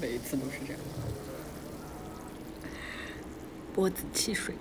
每一次都是这样。波子汽水。